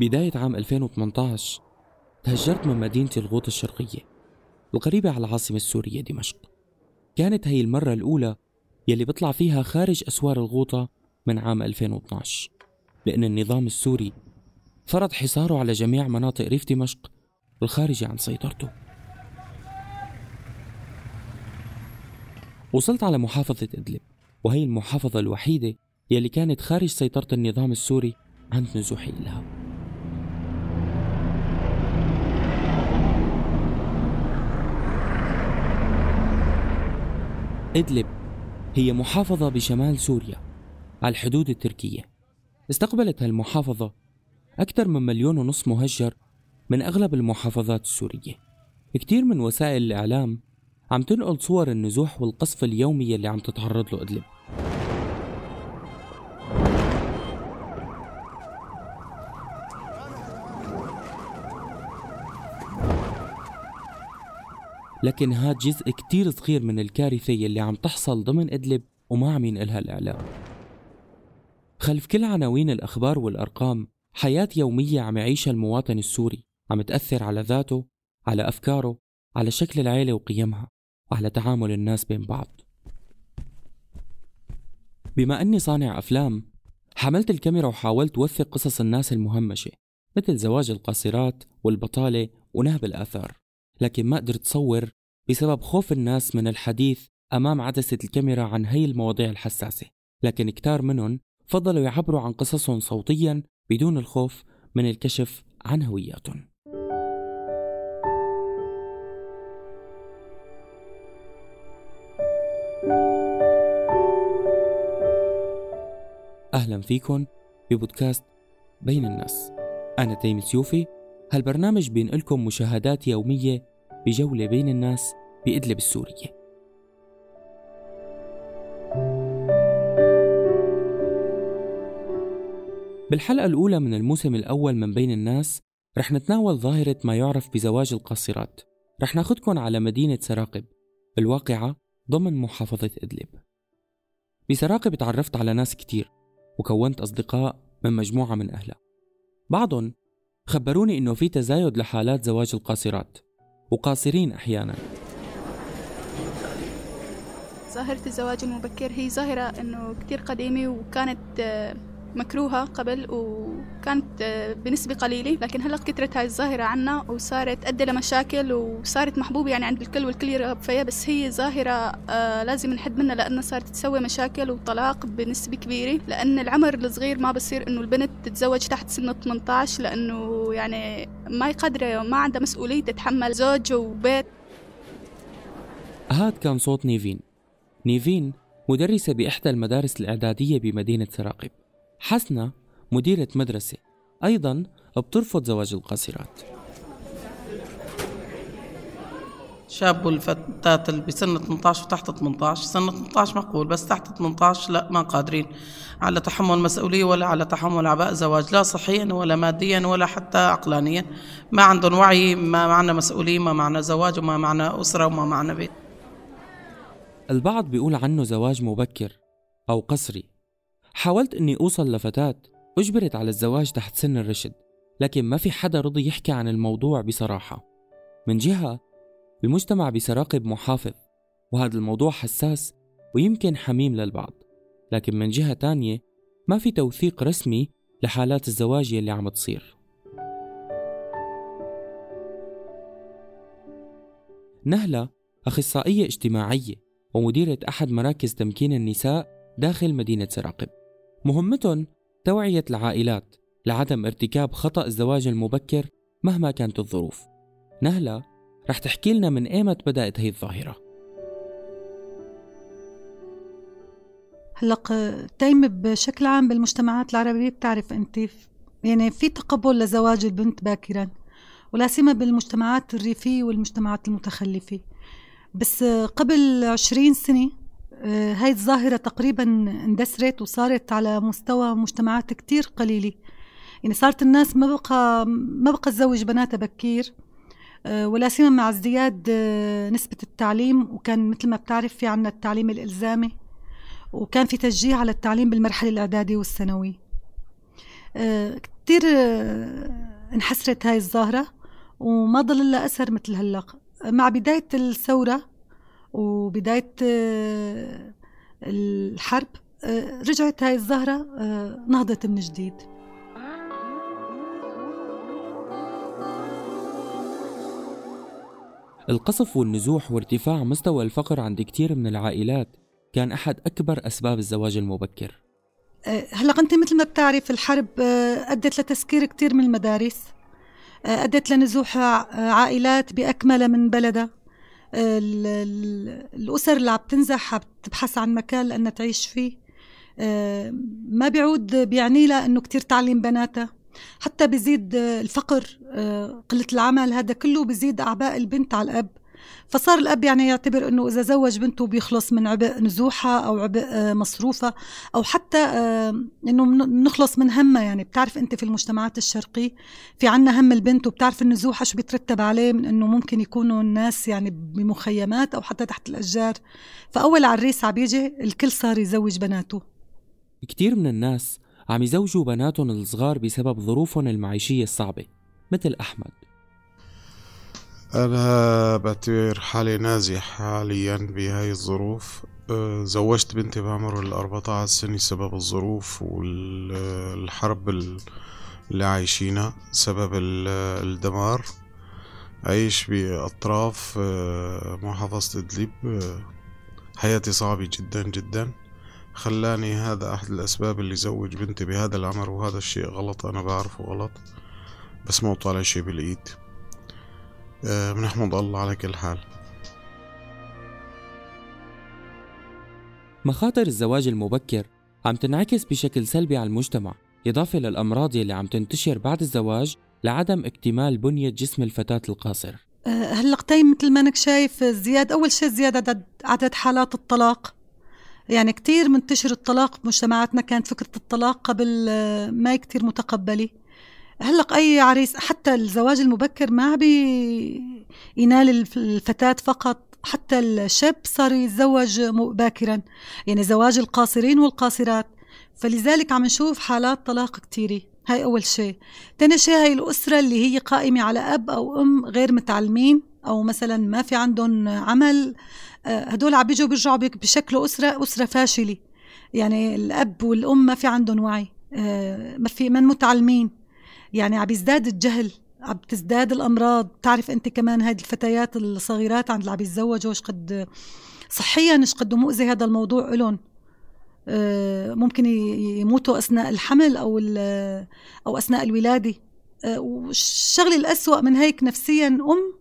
بداية عام 2018 تهجرت من مدينة الغوط الشرقية القريبة على العاصمة السورية دمشق. كانت هي المرة الأولى يلي بطلع فيها خارج أسوار الغوطة من عام 2012 لأن النظام السوري فرض حصاره على جميع مناطق ريف دمشق الخارجة عن سيطرته. وصلت على محافظة إدلب وهي المحافظة الوحيدة يلي كانت خارج سيطرة النظام السوري عند نزوحي لها إدلب هي محافظة بشمال سوريا على الحدود التركية. استقبلت هالمحافظة أكثر من مليون ونص مهجر من أغلب المحافظات السورية. كتير من وسائل الإعلام عم تنقل صور النزوح والقصف اليومي اللي عم تتعرض له إدلب. لكن هاد جزء كتير صغير من الكارثة يلي عم تحصل ضمن إدلب وما عم ينقلها الإعلام خلف كل عناوين الأخبار والأرقام حياة يومية عم يعيشها المواطن السوري عم تأثر على ذاته على أفكاره على شكل العيلة وقيمها وعلى تعامل الناس بين بعض. بما أني صانع أفلام حملت الكاميرا وحاولت وثق قصص الناس المهمشة مثل زواج القاصرات والبطالة ونهب الآثار. لكن ما قدرت تصور بسبب خوف الناس من الحديث أمام عدسة الكاميرا عن هي المواضيع الحساسة. لكن كتار منهم فضلوا يعبروا عن قصصهم صوتيا بدون الخوف من الكشف عن هوياتهم. أهلا فيكم ببودكاست بين الناس. أنا تيم سيوفي. هالبرنامج بينقلكم مشاهدات يومية بجولة بين الناس بإدلب السورية. بالحلقة الأولى من الموسم الأول من بين الناس رح نتناول ظاهرة ما يعرف بزواج القاصرات. رح ناخدكم على مدينة سراقب الواقعة ضمن محافظة إدلب. بسراقب تعرفت على ناس كتير وكونت أصدقاء من مجموعة من أهلها. بعضهم خبروني إنه في تزايد لحالات زواج القاصرات. وقاصرين أحيانا. ظاهرة الزواج المبكر هي ظاهرة إنه كتير قديمة وكانت آه، مكروهة قبل وكانت آه، بنسبة قليلة لكن هلأ كترت هاي الظاهرة عنا وصارت تؤدي لمشاكل وصارت محبوبة يعني عند الكل والكل يرغب فيها بس هي ظاهرة آه لازم نحد منها لأنها صارت تسوي مشاكل وطلاق بنسبة كبيرة لأن العمر الصغير ما بصير إنه البنت تتزوج تحت سن 18 لأنه يعني ما قادرة ما عندها مسؤولية تتحمل زوج وبيت. هاد كان صوت نيفين. نيفين مدرسة بإحدى المدارس الإعدادية بمدينة سراقب. حسنة مديرة مدرسة أيضا بترفض زواج القاصرات. شاب والفتاة اللي بسن 18 وتحت 18 سن 18 مقبول بس تحت 18 لا ما قادرين. على تحمل مسؤولية ولا على تحمل أعباء زواج لا صحيا ولا ماديا ولا حتى عقلانيا. ما عندهم وعي ما معنى مسؤولية ما معنى زواج وما معنى أسرة وما معنى بيت. البعض بيقول عنه زواج مبكر أو قسري حاولت أني أوصل لفتاة أجبرت على الزواج تحت سن الرشد لكن ما في حدا رضي يحكي عن الموضوع بصراحة. من جهة المجتمع بسراقب محافظ وهذا الموضوع حساس ويمكن حميم للبعض. لكن من جهة تانية ما في توثيق رسمي لحالات الزواج يلي عم تصير. نهلة أخصائية اجتماعية ومديرة أحد مراكز تمكين النساء داخل مدينة سراقب. مهمتهم توعية العائلات لعدم ارتكاب خطأ الزواج المبكر مهما كانت الظروف. نهلة رح تحكي لنا من أيمت بدأت هي الظاهرة. هلا تيم بشكل عام بالمجتمعات العربية بتعرف أنت يعني في تقبل لزواج البنت باكرا ولا سيما بالمجتمعات الريفية والمجتمعات المتخلفة. بس قبل عشرين سنة هاي الظاهرة تقريبا اندثرت وصارت على مستوى مجتمعات كتير قليلة. يعني صارت الناس ما بقى ما بقى تزوج بناتها بكير آه، ولا سيما مع ازدياد آه، نسبة التعليم. وكان مثل ما بتعرف في عنا التعليم الإلزامي وكان في تشجيع على التعليم بالمرحلة الإعدادية والثانوية. كتير آه، انحسرت هاي الظاهرة وما ضل لها أثر مثل هلأ. مع بداية الثورة وبداية آه، الحرب آه، رجعت هاي الظاهرة نهضت من جديد. القصف والنزوح وارتفاع مستوى الفقر عند كتير من العائلات كان أحد أكبر أسباب الزواج المبكر. هلأ أنت مثل ما بتعرف الحرب أدت لتسكير كثير من المدارس أدت لنزوح عائلات باكملها من بلدها. الأسر اللي عم تنزح عم تبحث عن مكان لأنها تعيش فيه. ما بيعود بيعني لها إنه كثير تعليم بناتها. حتى بيزيد الفقر قلة العمل هذا كله بيزيد أعباء البنت على الأب. فصار الأب يعني يعتبر إنه إذا زوج بنته بيخلص من عبء نزوحها أو عبء آه، مصروفها أو حتى آه، إنه بنخلص من همها. يعني بتعرف أنت في المجتمعات الشرقيه في عنا هم البنت وبتعرف النزوحة شو بيترتب عليه من إنه ممكن يكونوا الناس يعني بمخيمات أو حتى تحت الأشجار. فأول عريس عم يجي الكل صار يزوج بناته. كثير من الناس عم يزوجوا بناتهم الصغار بسبب ظروفهم المعيشية الصعبة مثل أحمد. أنا بعتبر حالي نازح حاليا بهاي الظروف. أه، زوجت بنتي بعمر الأربعة سنة سبب الظروف والحرب اللي عايشينها سبب الدمار. عايش بأطراف أه، محافظة إدلب. أه، حياتي صعبة جدا جدا. خلاني هذا أحد الأسباب اللي زوج بنتي بهذا العمر وهذا الشيء غلط أنا بعرفه غلط بس مو طالع شي بالإيد. بنحمد الله على كل حال. مخاطر الزواج المبكر عم تنعكس بشكل سلبي على المجتمع إضافة للأمراض يلي عم تنتشر بعد الزواج لعدم اكتمال بنية جسم الفتاة القاصر. هلا قتيم مثل ما أنك شايف زياد أول شيء زيادة عدد عدد حالات الطلاق. يعني كتير منتشر الطلاق بمجتمعاتنا كانت فكرة الطلاق قبل أه، ما كتير متقبلة. هلق أي عريس حتى الزواج المبكر ما بينال الفتاة فقط حتى الشاب صار يتزوج باكرا. يعني زواج القاصرين والقاصرات. فلذلك عم نشوف حالات طلاق كتيرة. هاي أول شيء. تاني شيء هاي الأسرة اللي هي قائمة على أب أو أم غير متعلمين أو مثلا ما في عندهم عمل آه، هدول عم بيجوا بيرجعوا بشكل أسرة أسرة فاشلة. يعني الأب والأم ما في عندهم وعي آه، ما في من متعلمين. يعني عم يزداد الجهل عم تزداد الأمراض. بتعرف أنت كمان هذه الفتيات الصغيرات عند اللي عم يتزوجوا إيش قد صحيا إيش قد مؤذي هذا الموضوع لهم آه، ممكن يموتوا أثناء الحمل أو أو أثناء الولادة. آه، والشغله الأسوأ من هيك نفسيا أم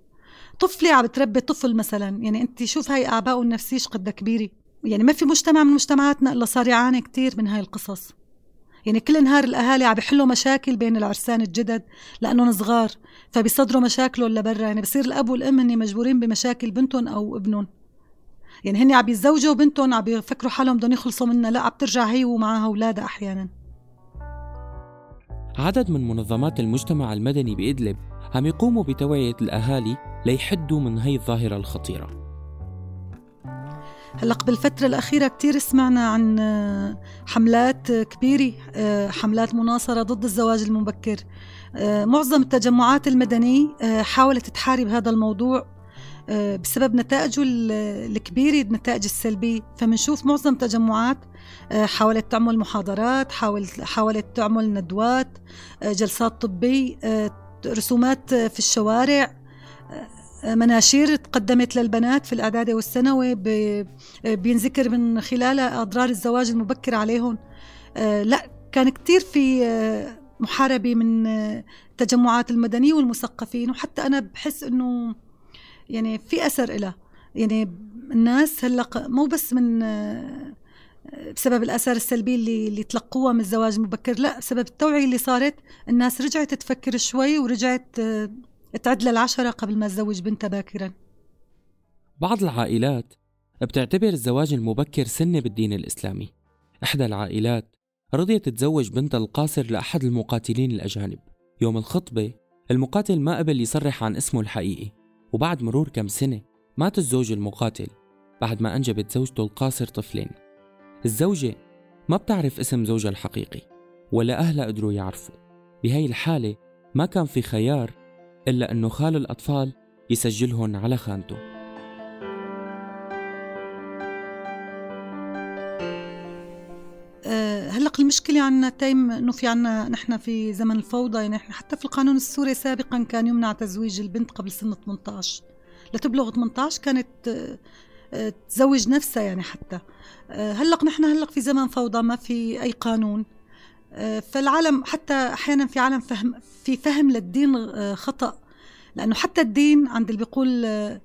طفلة عم بتربي طفل مثلا. يعني أنت شوف هاي أعباءه النفسية قد كبيرة. يعني ما في مجتمع من مجتمعاتنا إلا صار يعاني كثير من هاي القصص. يعني كل نهار الأهالي عم بيحلوا مشاكل بين العرسان الجدد لأنهم صغار فبيصدروا مشاكلهم لبرا. يعني بصير الأب والأم هن مجبورين بمشاكل بنتهم أو ابنهم. يعني هن عم يتزوجوا بنتهم عم بيفكروا حالهم بدهم يخلصوا منها. لا عم ترجع هي ومعها أولادها أحيانا. عدد من منظمات المجتمع المدني بإدلب عم يقوموا بتوعية الأهالي ليحدوا من هي الظاهرة الخطيرة. هلا بالفترة الأخيرة كتير سمعنا عن آه، حملات كبيرة آه، حملات مناصرة ضد الزواج المبكر. آه، معظم التجمعات المدنية حاولت تحارب هذا الموضوع بسبب نتائجه الكبيرة النتائج السلبية. فمنشوف معظم التجمعات حاولت تعمل محاضرات حاولت حاولت تعمل ندوات جلسات طبية رسومات في الشوارع. مناشير تقدمت للبنات في الإعدادي والثانوي بينذكر من خلالها أضرار الزواج المبكر عليهم. آه، لا كان كتير في آه، محاربة من التجمعات آه، المدنية والمثقفين وحتى أنا بحس أنه يعني في أثر إلها يعني الناس هلأ مو بس من بسبب الآثار السلبية اللي, اللي تلقوها من الزواج المبكر لا بسبب التوعية اللي صارت الناس رجعت تفكر شوي ورجعت تعد للعشرة قبل ما تزوج بنتها باكرا. بعض العائلات بتعتبر الزواج المبكر سنة بالدين الإسلامي. إحدى العائلات رضيت تتزوج بنتها القاصر لأحد المقاتلين الأجانب. يوم الخطبة المقاتل ما قبل يصرح عن اسمه الحقيقي وبعد مرور كم سنة مات الزوج المقاتل بعد ما أنجبت زوجته القاصر طفلين. الزوجة ما بتعرف اسم زوجها الحقيقي ولا أهلها قدروا يعرفوا. بهاي الحالة ما كان في خيار إلا أنه خال الأطفال يسجلهن على خانته. أه هلق المشكلة عنا تايم انه في عنا نحن في زمن الفوضى يعني نحن حتى في القانون السوري سابقا كان يمنع تزويج البنت قبل سن 18 لتبلغ 18 كانت أه تزوج نفسها يعني حتى. هلق نحن هلق في زمن فوضى ما في أي قانون. فالعالم حتى أحيانا في عالم فهم في فهم للدين أه خطأ لأنه حتى الدين عند اللي بيقول أه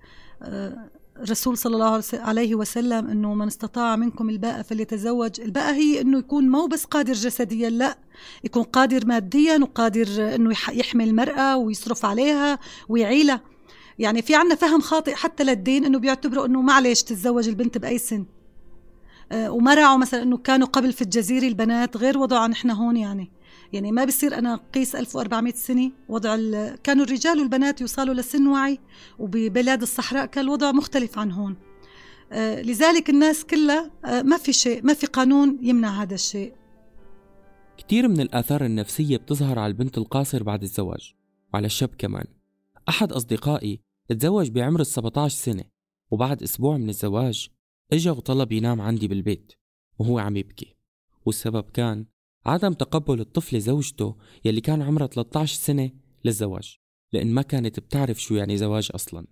الرسول صلى الله عليه وسلم إنه من استطاع منكم الباء فليتزوج، الباء هي إنه يكون مو بس قادر جسديا لا، يكون قادر ماديا وقادر إنه يحمي المرأة ويصرف عليها ويعيلها. يعني في عنا فهم خاطئ حتى للدين إنه بيعتبروا إنه معلش تتزوج البنت بأي سن. أه وما راعوا مثلا إنه كانوا قبل في الجزيرة البنات غير وضعها نحن هون يعني. يعني ما بصير أنا قيس 1400 سنة وضع كانوا الرجال والبنات يوصلوا لسن وعي وببلاد الصحراء كان الوضع مختلف عن هون. آه لذلك الناس كلها آه ما في شيء ما في قانون يمنع هذا الشيء. كثير من الآثار النفسية بتظهر على البنت القاصر بعد الزواج وعلى الشاب كمان. أحد أصدقائي تزوج بعمر ال 17 سنة وبعد أسبوع من الزواج إجا وطلب ينام عندي بالبيت وهو عم يبكي. والسبب كان عدم تقبل الطفل زوجته يلي كان عمرها 13 سنة للزواج لأن ما كانت بتعرف شو يعني زواج أصلا.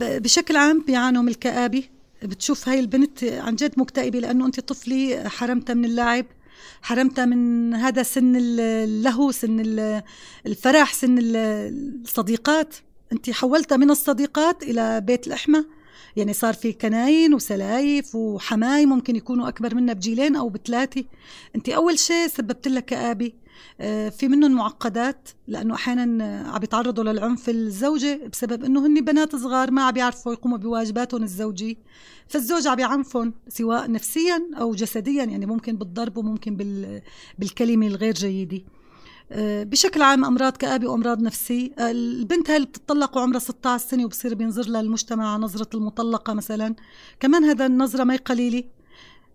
بشكل عام بيعانوا من الكآبة. بتشوف هاي البنت عن جد مكتئبة لأنه أنت طفلي حرمتها من اللعب حرمتها من هذا سن اللهو سن الفرح سن الصديقات. أنت حولتها من الصديقات إلى بيت الأحمى. يعني صار في كناين وسلايف وحماي ممكن يكونوا أكبر منا بجيلين أو بثلاثة. أنت أول شيء سببت لها كابه في منهم معقدات لأنه أحيانا عم يتعرضوا للعنف الزوجه بسبب إنه هن بنات صغار ما عم يعرفوا يقوموا بواجباتهم الزوجية. فالزوج عم يعنفهم سواء نفسيا أو جسديا يعني ممكن بالضرب وممكن بالكلمة الغير جيدة. بشكل عام أمراض كابه وأمراض نفسيه البنت هاي اللي بتطلق وعمرها 16 سنة وبصير بينظر لها المجتمع نظرة المطلقة مثلا؟ كمان هذا النظرة ما قليلة.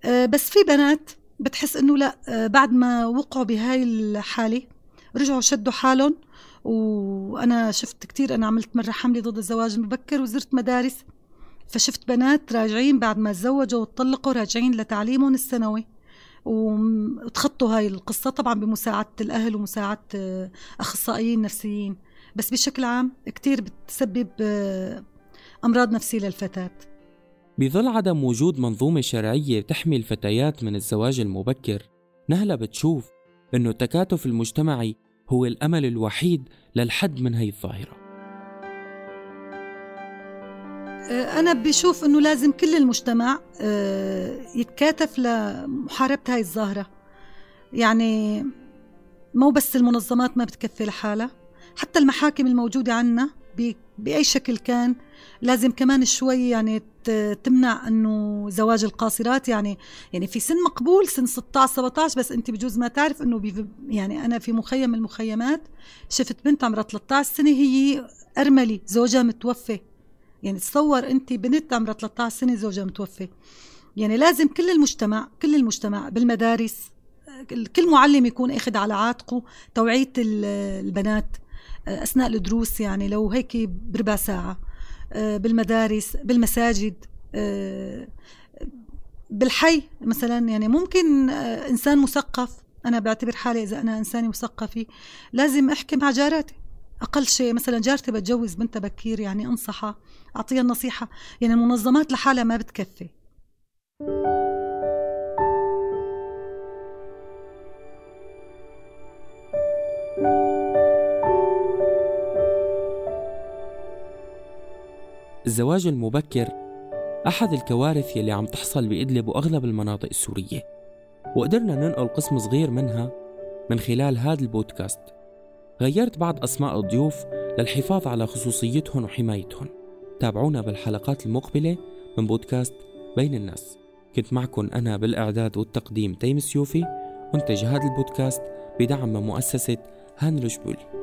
بس في بنات بتحس إنه لا بعد ما وقعوا بهاي الحالة رجعوا شدوا حالهم. وأنا شفت كتير أنا عملت مرة حملة ضد الزواج المبكر وزرت مدارس. فشفت بنات راجعين بعد ما تزوجوا وطلقوا راجعين لتعليمهم الثانوي وتخطوا هاي القصة طبعا بمساعدة الأهل ومساعدة أخصائيين نفسيين. بس بشكل عام كتير بتسبب أمراض نفسية للفتاة بظل عدم وجود منظومة شرعية تحمي الفتيات من الزواج المبكر نهلة بتشوف أنه التكاتف المجتمعي هو الأمل الوحيد للحد من هي الظاهرة. أنا بشوف إنه لازم كل المجتمع يتكاتف لمحاربة هاي الظاهرة. يعني مو بس المنظمات ما بتكفي لحالها حتى المحاكم الموجودة عنا بأي شكل كان لازم كمان شوي يعني تمنع إنه زواج القاصرات. يعني يعني في سن مقبول سن 16 17 بس أنت بجوز ما تعرف إنه يعني أنا في مخيم من المخيمات شفت بنت عمرها 13 سنة هي ارمله زوجها متوفي. يعني تصور أنت بنت عمرها 13 سنة زوجها متوفي. يعني لازم كل المجتمع كل المجتمع بالمدارس كل معلم يكون أخذ على عاتقه توعية البنات أثناء الدروس يعني لو هيك بربع ساعة. بالمدارس بالمساجد بالحي مثلا. يعني ممكن إنسان مثقف. أنا بعتبر حالي إذا أنا إنسانة مثقفة لازم أحكي مع جاراتي. أقل شيء مثلا جارتي بتجوز بنتها بكير يعني أنصحها أعطيها النصيحة. يعني المنظمات لحالها ما بتكفي. الزواج المبكر أحد الكوارث يلي عم تحصل بإدلب وأغلب المناطق السورية. وقدرنا ننقل قسم صغير منها من خلال هذا البودكاست. غيرت بعض أسماء الضيوف للحفاظ على خصوصيتهم وحمايتهم. تابعونا بالحلقات المقبلة من بودكاست بين الناس. كنت معكم أنا بالإعداد والتقديم تيم سيوفي منتج هذا البودكاست بدعم من مؤسسة هانلوش بولي